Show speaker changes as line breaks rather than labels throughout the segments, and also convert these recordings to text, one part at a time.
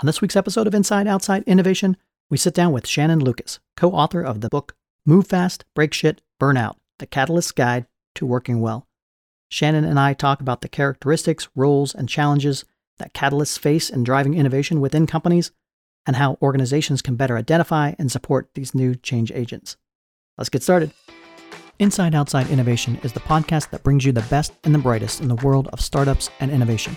On this week's episode of Inside Outside Innovation, we sit down with Shannon Lucas, co author of the book Move Fast, Break Shit, Burnout The Catalyst's Guide to Working Well. Shannon and I talk about the characteristics, roles, and challenges that catalysts face in driving innovation within companies and how organizations can better identify and support these new change agents. Let's get started. Inside Outside Innovation is the podcast that brings you the best and the brightest in the world of startups and innovation.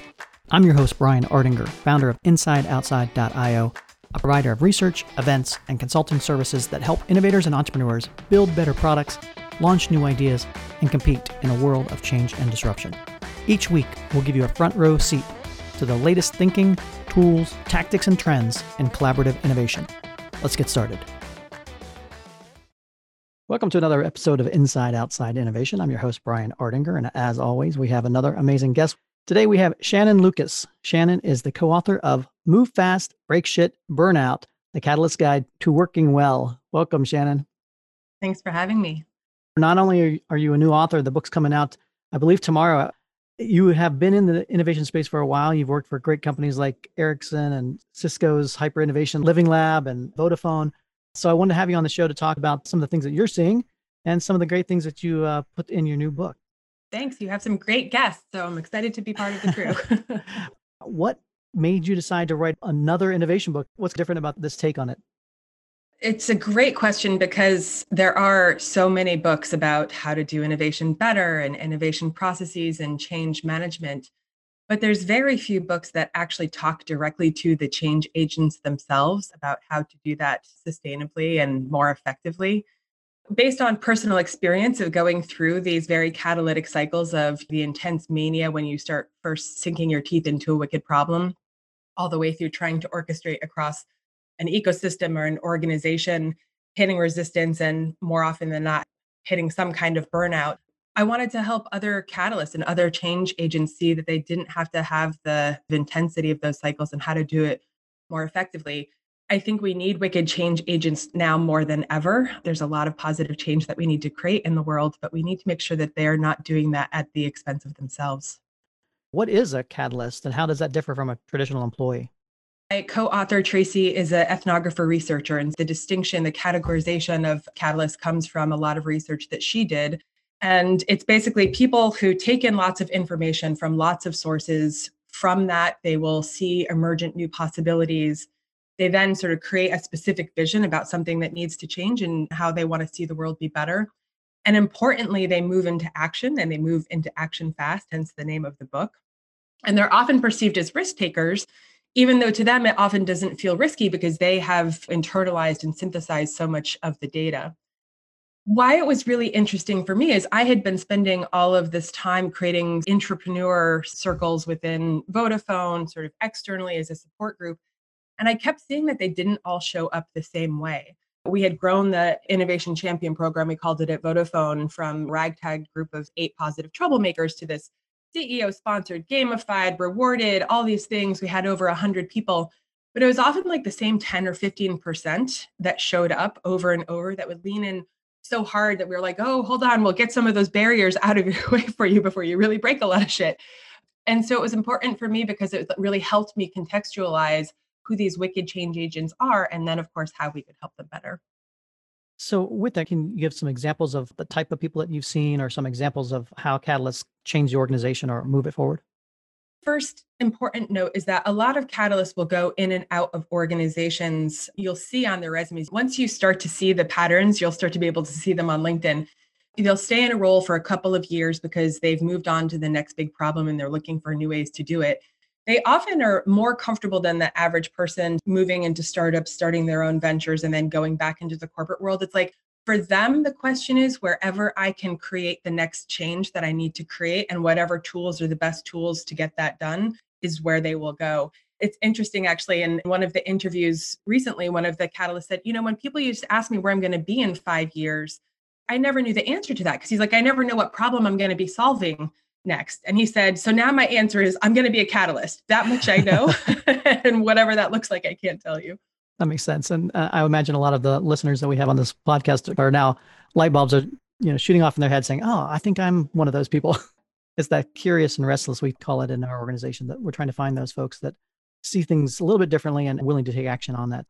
I'm your host, Brian Ardinger, founder of InsideOutside.io, a provider of research, events, and consulting services that help innovators and entrepreneurs build better products, launch new ideas, and compete in a world of change and disruption. Each week, we'll give you a front row seat to the latest thinking, tools, tactics, and trends in collaborative innovation. Let's get started. Welcome to another episode of Inside Outside Innovation. I'm your host, Brian Ardinger, and as always, we have another amazing guest. Today we have Shannon Lucas. Shannon is the co author of Move Fast, Break Shit, Burnout, the Catalyst Guide to Working Well. Welcome, Shannon.
Thanks for having me.
Not only are you a new author, the book's coming out, I believe, tomorrow. You have been in the innovation space for a while. You've worked for great companies like Ericsson and Cisco's Hyper Innovation Living Lab and Vodafone. So I wanted to have you on the show to talk about some of the things that you're seeing and some of the great things that you uh, put in your new book.
Thanks. You have some great guests. So I'm excited to be part of the crew.
what made you decide to write another innovation book? What's different about this take on it?
It's a great question because there are so many books about how to do innovation better and innovation processes and change management. But there's very few books that actually talk directly to the change agents themselves about how to do that sustainably and more effectively based on personal experience of going through these very catalytic cycles of the intense mania when you start first sinking your teeth into a wicked problem, all the way through trying to orchestrate across an ecosystem or an organization, hitting resistance, and more often than not, hitting some kind of burnout. I wanted to help other catalysts and other change agents see that they didn't have to have the, intensity of those cycles and how to do it more effectively. I think we need wicked change agents now more than ever. There's a lot of positive change that we need to create in the world, but we need to make sure that they're not doing that at the expense of themselves.
What is a catalyst and how does that differ from a traditional employee?
My co-author Tracy is an ethnographer researcher, and the distinction, the categorization of catalyst comes from a lot of research that she did. And it's basically people who take in lots of information from lots of sources. From that, they will see emergent new possibilities they then sort of create a specific vision about something that needs to change and how they want to see the world be better. And importantly, they move into action and they move into action fast, hence the name of the book. And they're often perceived as risk takers, even though to them it often doesn't feel risky because they have internalized and synthesized so much of the data. Why it was really interesting for me is I had been spending all of this time creating entrepreneur circles within Vodafone, sort of externally as a support group. And I kept seeing that they didn't all show up the same way. We had grown the Innovation Champion program, we called it at Vodafone, from ragtag group of eight positive troublemakers to this CEO sponsored, gamified, rewarded, all these things. We had over 100 people, but it was often like the same 10 or 15% that showed up over and over that would lean in so hard that we were like, oh, hold on, we'll get some of those barriers out of your way for you before you really break a lot of shit. And so it was important for me because it really helped me contextualize who these wicked change agents are, and then, of course, how we could help them better.
So, with that, can you give some examples of the type of people that you've seen, or some examples of how catalysts change the organization or move it forward?
First important note is that a lot of catalysts will go in and out of organizations. You'll see on their resumes. Once you start to see the patterns, you'll start to be able to see them on LinkedIn. They'll stay in a role for a couple of years because they've moved on to the next big problem and they're looking for new ways to do it they often are more comfortable than the average person moving into startups, starting their own ventures, and then going back into the corporate world. It's like for them, the question is wherever I can create the next change that I need to create, and whatever tools are the best tools to get that done is where they will go. It's interesting, actually. In one of the interviews recently, one of the catalysts said, You know, when people used to ask me where I'm going to be in five years, I never knew the answer to that because he's like, I never know what problem I'm going to be solving next? And he said, So now my answer is I'm going to be a catalyst. That much I know. and whatever that looks like, I can't tell you.
That makes sense. And uh, I imagine a lot of the listeners that we have on this podcast are now light bulbs are, you know, shooting off in their head saying, Oh, I think I'm one of those people. it's that curious and restless, we call it in our organization, that we're trying to find those folks that see things a little bit differently and willing to take action on that.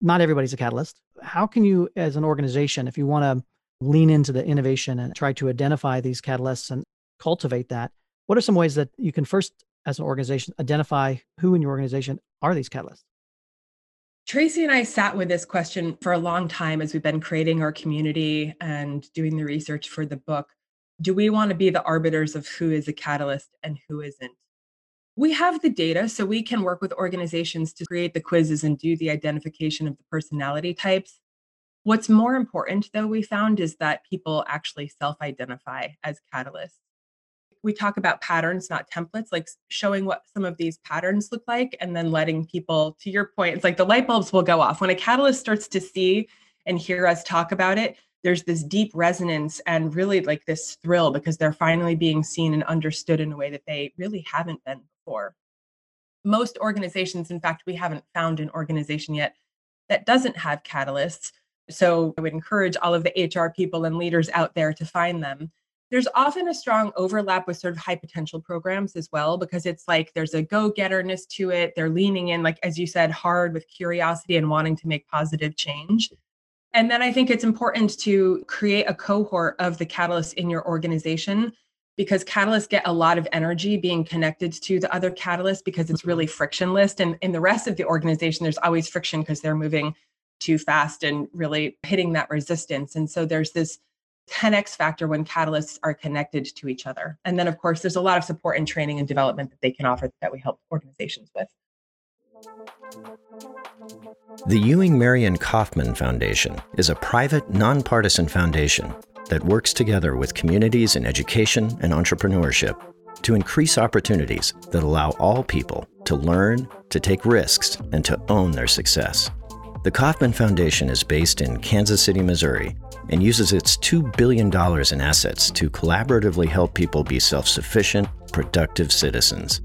Not everybody's a catalyst. How can you, as an organization, if you want to lean into the innovation and try to identify these catalysts and cultivate that, what are some ways that you can first, as an organization, identify who in your organization are these catalysts?
Tracy and I sat with this question for a long time as we've been creating our community and doing the research for the book. Do we want to be the arbiters of who is a catalyst and who isn't? We have the data, so we can work with organizations to create the quizzes and do the identification of the personality types. What's more important, though, we found is that people actually self identify as catalysts we talk about patterns, not templates, like showing what some of these patterns look like and then letting people, to your point, it's like the light bulbs will go off. When a catalyst starts to see and hear us talk about it, there's this deep resonance and really like this thrill because they're finally being seen and understood in a way that they really haven't been before. Most organizations, in fact, we haven't found an organization yet that doesn't have catalysts. So I would encourage all of the HR people and leaders out there to find them there's often a strong overlap with sort of high potential programs as well because it's like there's a go-getterness to it. They're leaning in like as you said hard with curiosity and wanting to make positive change. And then i think it's important to create a cohort of the catalysts in your organization because catalysts get a lot of energy being connected to the other catalysts because it's really mm-hmm. frictionless. And in the rest of the organization there's always friction because they're moving too fast and really hitting that resistance. And so there's this 10x factor when catalysts are connected to each other. And then, of course, there's a lot of support and training and development that they can offer that we help organizations with.
The Ewing Marion Kauffman Foundation is a private, nonpartisan foundation that works together with communities in education and entrepreneurship to increase opportunities that allow all people to learn, to take risks, and to own their success. The Kauffman Foundation is based in Kansas City, Missouri, and uses its $2 billion in assets to collaboratively help people be self sufficient, productive citizens.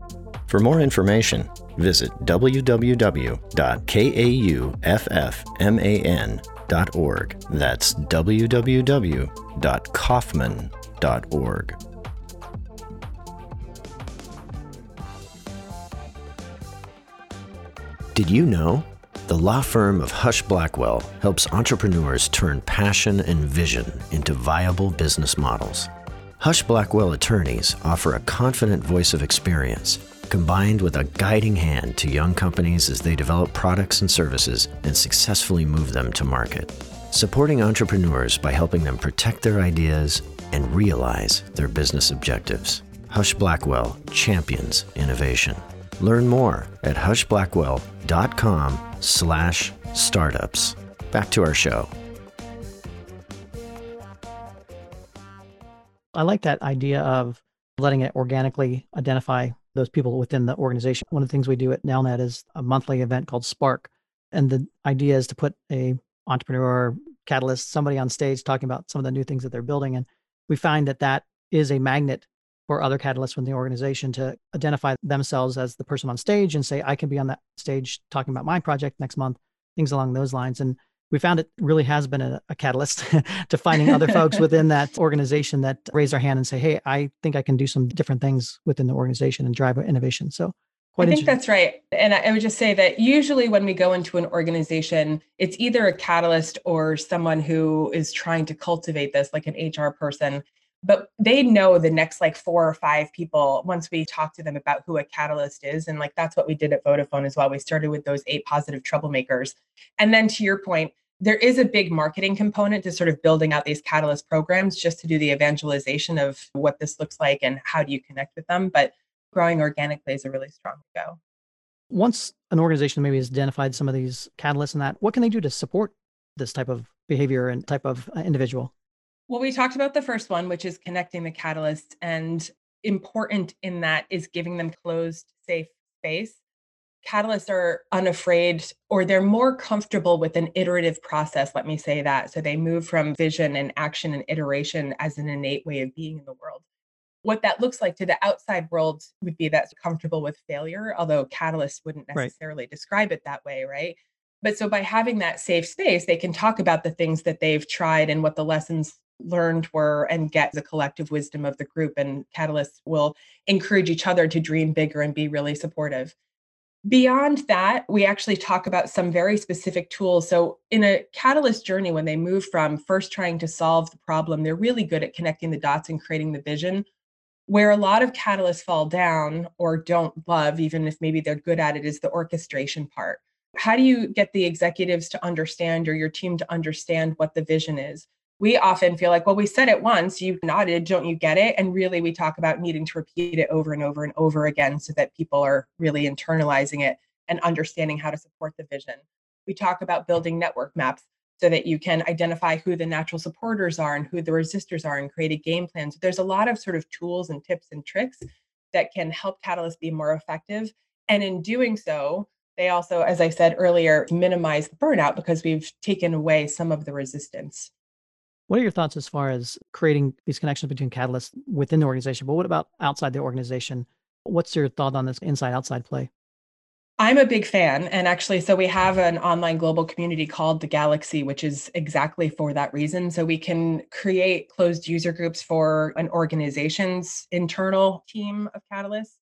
For more information, visit www.kauffman.org. That's www.kauffman.org. Did you know the law firm of Husch Blackwell helps entrepreneurs turn passion and vision into viable business models. Husch Blackwell attorneys offer a confident voice of experience combined with a guiding hand to young companies as they develop products and services and successfully move them to market. Supporting entrepreneurs by helping them protect their ideas and realize their business objectives. Husch Blackwell champions innovation. Learn more at huschblackwell.com slash startups. Back to our show.
I like that idea of letting it organically identify those people within the organization. One of the things we do at Nelnet is a monthly event called Spark. And the idea is to put a entrepreneur, catalyst, somebody on stage talking about some of the new things that they're building. And we find that that is a magnet or other catalysts within the organization to identify themselves as the person on stage and say, I can be on that stage talking about my project next month, things along those lines. And we found it really has been a, a catalyst to finding other folks within that organization that raise their hand and say, Hey, I think I can do some different things within the organization and drive innovation. So
I think that's right. And I would just say that usually when we go into an organization, it's either a catalyst or someone who is trying to cultivate this, like an HR person but they know the next like four or five people once we talk to them about who a catalyst is and like that's what we did at vodafone as well. We started with those eight positive troublemakers. And then to your point there is a big marketing component to sort of building out these catalyst programs just to do the evangelization of what this looks like and how do you connect with them but growing organically is a really strong go.
Once an organization maybe has identified some of these catalysts and that what can they do to support this type of behavior and type of uh, individual
well, we talked about the first one, which is connecting the catalysts, and important in that is giving them closed, safe space. Catalysts are unafraid or they're more comfortable with an iterative process, let me say that. So they move from vision and action and iteration as an innate way of being in the world. What that looks like to the outside world would be that's comfortable with failure, although catalysts wouldn't necessarily right. describe it that way, right? But so by having that safe space, they can talk about the things that they've tried and what the lessons learned were and get the collective wisdom of the group and catalysts will encourage each other to dream bigger and be really supportive Beyond that, we actually talk about some very specific tools. So, in a catalyst journey, when they move from first trying to solve the problem, they're really good at connecting the dots and creating the vision. Where a lot of catalysts fall down or don't love, even if maybe they're good at it, is the orchestration part. How do you get the executives to understand or your team to understand what the vision is? We often feel like, well, we said it once, you nodded, don't you get it? And really, we talk about needing to repeat it over and over and over again so that people are really internalizing it and understanding how to support the vision. We talk about building network maps so that you can identify who the natural supporters are and who the resistors are and create a game plan. So there's a lot of sort of tools and tips and tricks that can help Catalyst be more effective. And in doing so, they also, as I said earlier, minimize the burnout because we've taken away some of the resistance.
What are your thoughts as far as creating these connections between catalysts within the organization? But what about outside the organization? What's your thought on this inside outside play?
I'm a big fan. And actually, so we have an online global community called the Galaxy, which is exactly for that reason. So we can create closed user groups for an organization's internal team of catalysts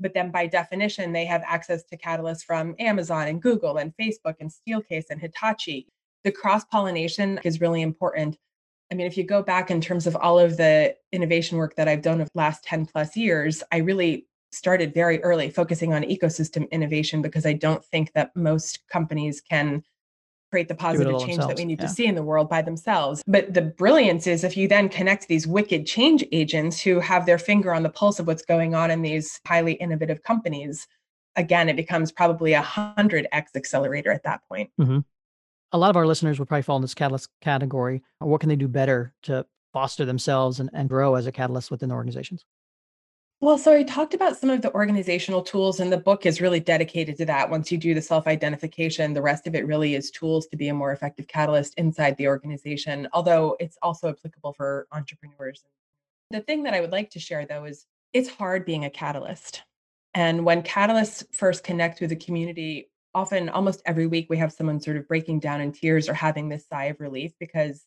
but then by definition, they have access to catalysts from Amazon and Google and Facebook and Steelcase and Hitachi. The cross pollination is really important. I mean, if you go back in terms of all of the innovation work that I've done of last 10 plus years, I really started very early focusing on ecosystem innovation because I don't think that most companies can create the positive change that we need yeah. to see in the world by themselves. But the brilliance is if you then connect these wicked change agents who have their finger on the pulse of what's going on in these highly innovative companies, again, it becomes probably a 100x accelerator at that point.
Mm-hmm. A lot of our listeners would probably fall in this catalyst category. What can they do better to foster themselves and, and grow as a catalyst within organizations?
Well, so I talked about some of the organizational tools, and the book is really dedicated to that. Once you do the self identification, the rest of it really is tools to be a more effective catalyst inside the organization, although it's also applicable for entrepreneurs. The thing that I would like to share, though, is it's hard being a catalyst. And when catalysts first connect with the community, often almost every week we have someone sort of breaking down in tears or having this sigh of relief because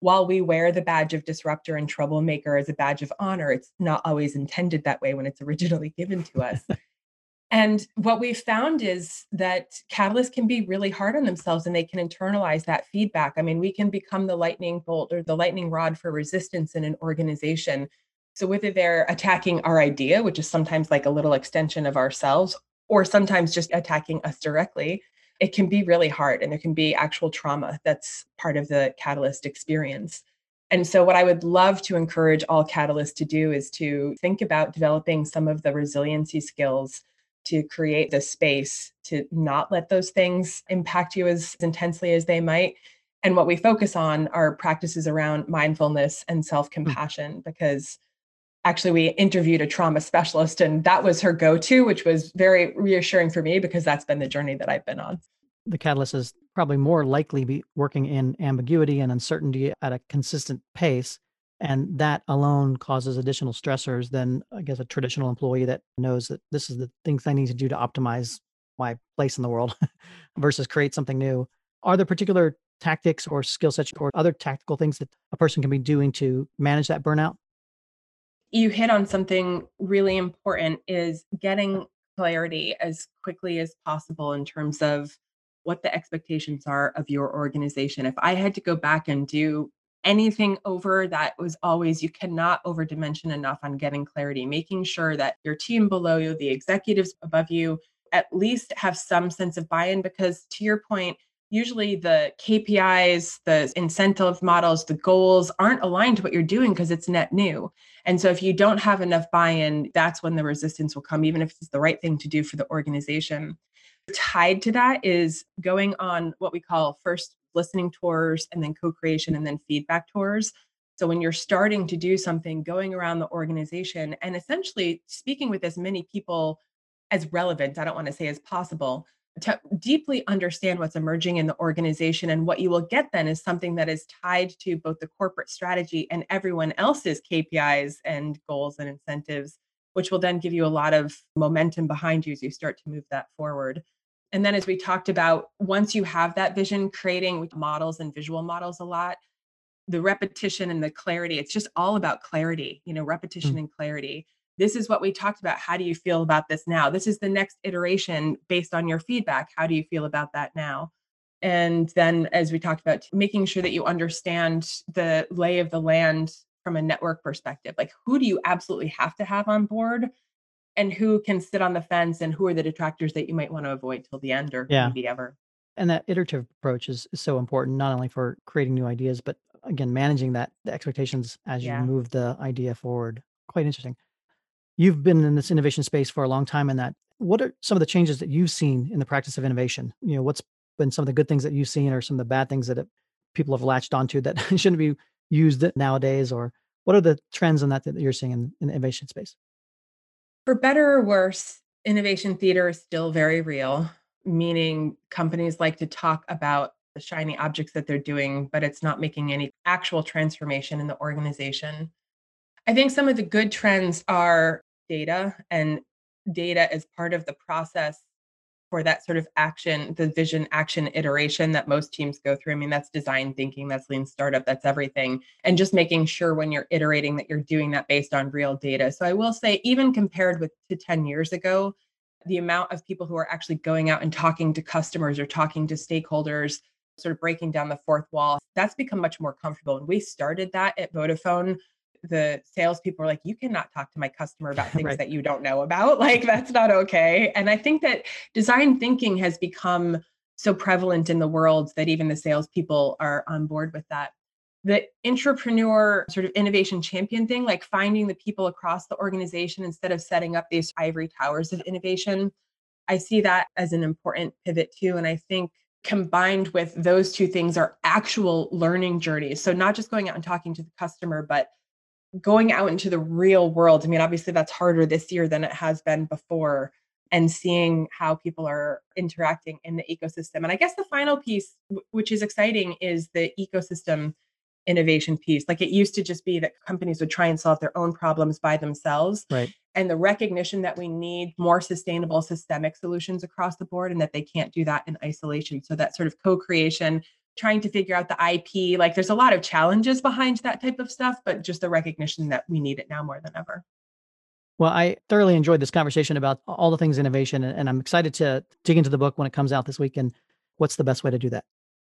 while we wear the badge of disruptor and troublemaker as a badge of honor, it's not always intended that way when it's originally given to us. and what we've found is that catalysts can be really hard on themselves and they can internalize that feedback. I mean, we can become the lightning bolt or the lightning rod for resistance in an organization. So, whether they're attacking our idea, which is sometimes like a little extension of ourselves, or sometimes just attacking us directly, it can be really hard and there can be actual trauma that's part of the catalyst experience. And so, what I would love to encourage all catalysts to do is to think about developing some of the resiliency skills to create the space to not let those things impact you as intensely as they might. And what we focus on are practices around mindfulness and self compassion, mm. because actually we interviewed a trauma specialist and that was her go-to which was very reassuring for me because that's been the journey that i've been on.
The catalyst is probably more likely be working in ambiguity and uncertainty at a consistent pace and that alone causes additional stressors than i guess a traditional employee that knows that this is the things i need to do to optimize my place in the world versus create something new. Are there particular tactics or skill sets or other tactical things that a person can be doing to manage that burnout
you hit on something really important is getting clarity as quickly as possible in terms of what the expectations are of your organization. If I had to go back and do anything over that was always you cannot overdimension enough on getting clarity, making sure that your team below you, the executives above you, at least have some sense of buy in. Because to your point, usually the KPIs, the incentive models, the goals aren't aligned to what you're doing because it's net new. And so if you don't have enough buy in, that's when the resistance will come, even if it's the right thing to do for the organization. Tied to that is going on what we call first listening tours and then co creation and then feedback tours. So when you're starting to do something, going around the organization and essentially speaking with as many people as relevant, I don't want to say as possible, to deeply understand what's emerging in the organization. And what you will get then is something that is tied to both the corporate strategy and everyone else's KPIs and goals and incentives, which will then give you a lot of momentum behind you as you start to move that forward. And then, as we talked about, once you have that vision, creating models and visual models a lot, the repetition and the clarity, it's just all about clarity, you know, repetition mm. and clarity this is what we talked about. How do you feel about this now? This is the next iteration based on your feedback. How do you feel about that now? And then, as we talked about, making sure that you understand the lay of the land from a network perspective. Like, who do you absolutely have to have on board? And who can sit on the fence, and who are the detractors that you might want to avoid till the end or
Yeah.
maybe ever?
And that iterative approach is, is so important, not only for creating new ideas, but again, managing that the expectations as you
Yeah.
move the idea forward. Quite interesting. You've been in this innovation space for a long time in that. What are some of the changes that you've seen in the practice of innovation? You know, what's been some of the good things that you've seen or some of the bad things that it, people have latched onto that shouldn't be used nowadays? Or what are the trends in that that you're seeing in, in the innovation space?
For better or worse, innovation theater is still very real, meaning companies like to talk about the shiny objects that they're doing, but it's not making any actual transformation in the organization. I think some of the good trends are data and data as part of the process for that sort of action, the vision action iteration that most teams go through. I mean, that's design thinking, that's lean startup, that's everything. And just making sure when you're iterating that you're doing that based on real data. So I will say, even compared with to 10 years ago, the amount of people who are actually going out and talking to customers or talking to stakeholders, sort of breaking down the fourth wall, that's become much more comfortable. And we started that at Vodafone the salespeople are like, you cannot talk to my customer about things
Right.
that you don't know about. Like, that's not okay. And I think that design thinking has become so prevalent in the world that even the salespeople are on board with that. The entrepreneur sort of innovation champion thing, like finding the people across the organization instead of setting up these ivory towers of innovation, I see that as an important pivot too. And I think combined with those two things are actual learning journeys. So, not just going out and talking to the customer, but going out into the real world. I mean, obviously that's harder this year than it has been before and seeing how people are interacting in the ecosystem. And I guess the final piece which is exciting is the ecosystem innovation piece. Like it used to just be that companies would try and solve their own problems by themselves
Right.
and the recognition that we need more sustainable systemic solutions across the board and that they can't do that in isolation. So that sort of co-creation trying to figure out the IP. Like there's a lot of challenges behind that type of stuff, but just the recognition that we need it now more than ever.
Well, I thoroughly enjoyed this conversation about all the things innovation, and, I'm excited to dig into the book when it comes out this week. And what's the best way to do that?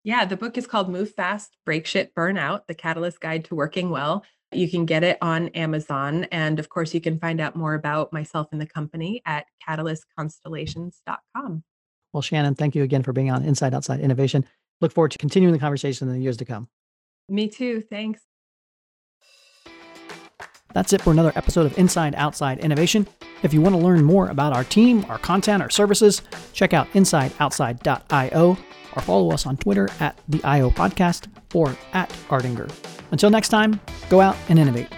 Yeah, the book is called Move Fast, Break Shit, Burn Out: The Catalyst Guide to Working Well. You can get it on Amazon. And of course, you can find out more about myself and the company at catalystconstellations.com.
Well, Shannon, thank you again for being on Inside Outside Innovation. Look forward to continuing the conversation in the years to come.
Me too. Thanks.
That's it for another episode of Inside Outside Innovation. If you want to learn more about our team, our content, our services, check out insideoutside.io or follow us on Twitter at the IO Podcast or at Ardinger. Until next time, go out and innovate.